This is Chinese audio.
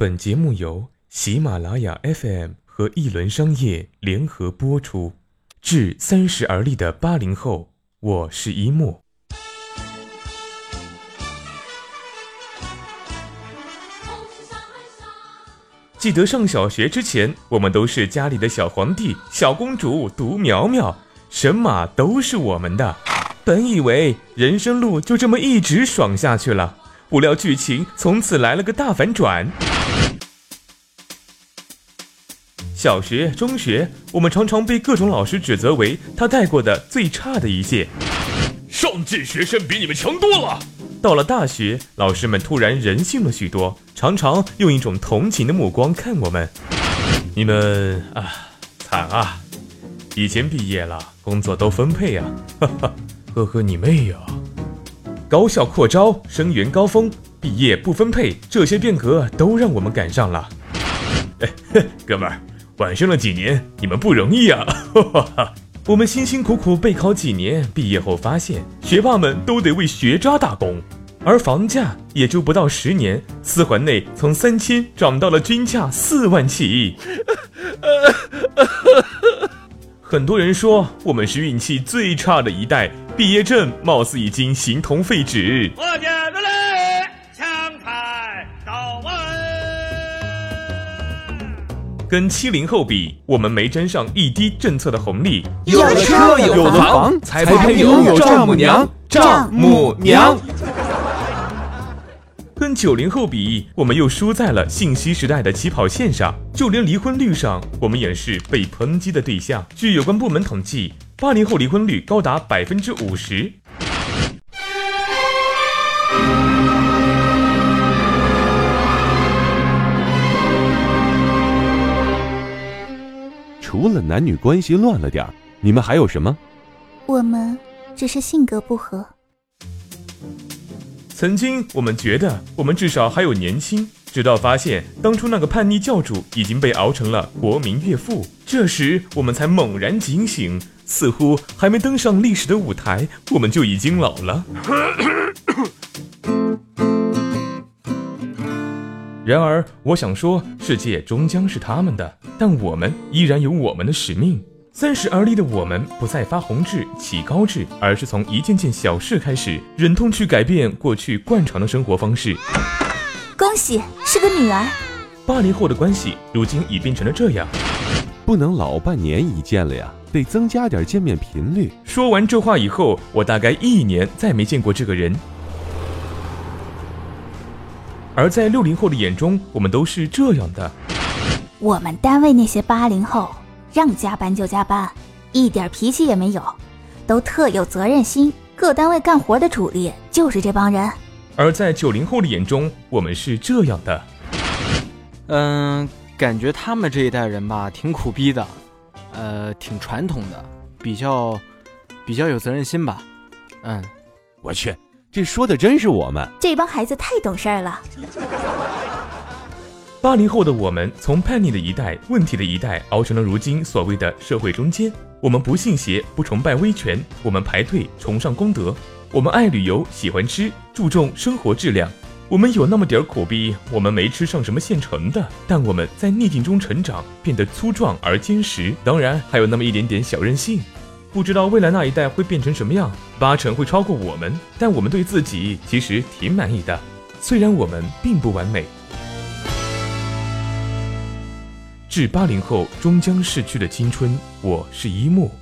本节目由喜马拉雅 FM 和一轮商业联合播出。致三十而立的八零后，我是一木。记得上小学之前，我们都是家里的小皇帝、小公主、独苗苗，神马都是我们的。本以为人生路就这么一直爽下去了，不料剧情从此来了个大反转。小学、中学，我们常常被各种老师指责为他带过的最差的一届。上届学生比你们强多了。到了大学，老师们突然人性了许多，常常用一种同情的目光看我们。你们啊，惨啊！以前毕业了，工作都分配啊，哈哈，呵呵你妹呀！高校扩招，生源高峰，毕业不分配，这些变革都让我们赶上了。哎，哥们儿。晚生了几年，你们不容易啊！我们辛辛苦苦备考几年，毕业后发现学霸们都得为学渣打工，而房价也就不到十年，四环内从三千涨到了均价四万起。很多人说我们是运气最差的一代，毕业证貌似已经形同废纸。跟七零后比，我们没沾上一滴政策的红利。有了车有了房，才配拥有丈母娘。丈母娘。跟九零后比，我们又输在了信息时代的起跑线上。就连离婚率上，我们也是被抨击的对象。据有关部门统计，八零后离婚率高达百分之五十。除了男女关系乱了点儿，你们还有什么？我们只是性格不合。曾经我们觉得我们至少还有年轻，直到发现当初那个叛逆教主已经被熬成了国民岳父，这时我们才猛然警醒，似乎还没登上历史的舞台，我们就已经老了。然而，我想说，世界终将是他们的，但我们依然有我们的使命。三十而立的我们，不再发宏志、起高志，而是从一件件小事开始，忍痛去改变过去惯常的生活方式。恭喜，是个女儿。八零后的关系，如今已变成了这样，不能老半年一见了呀，得增加点见面频率。说完这话以后，我大概一年再没见过这个人。而在六零后的眼中，我们都是这样的。我们单位那些八零后，让加班就加班，一点脾气也没有，都特有责任心。各单位干活的主力就是这帮人。而在九零后的眼中，我们是这样的。嗯，感觉他们这一代人吧，挺苦逼的，呃，挺传统的，比较比较有责任心吧。嗯，我去。这说的真是我们这帮孩子太懂事儿了。八零后的我们，从叛逆的一代、问题的一代，熬成了如今所谓的社会中间。我们不信邪，不崇拜威权，我们排队崇尚公德，我们爱旅游，喜欢吃，注重生活质量。我们有那么点儿苦逼，我们没吃上什么现成的，但我们在逆境中成长，变得粗壮而坚实。当然，还有那么一点点小任性。不知道未来那一代会变成什么样，八成会超过我们，但我们对自己其实挺满意的，虽然我们并不完美。致八零后终将逝去的青春，我是一木。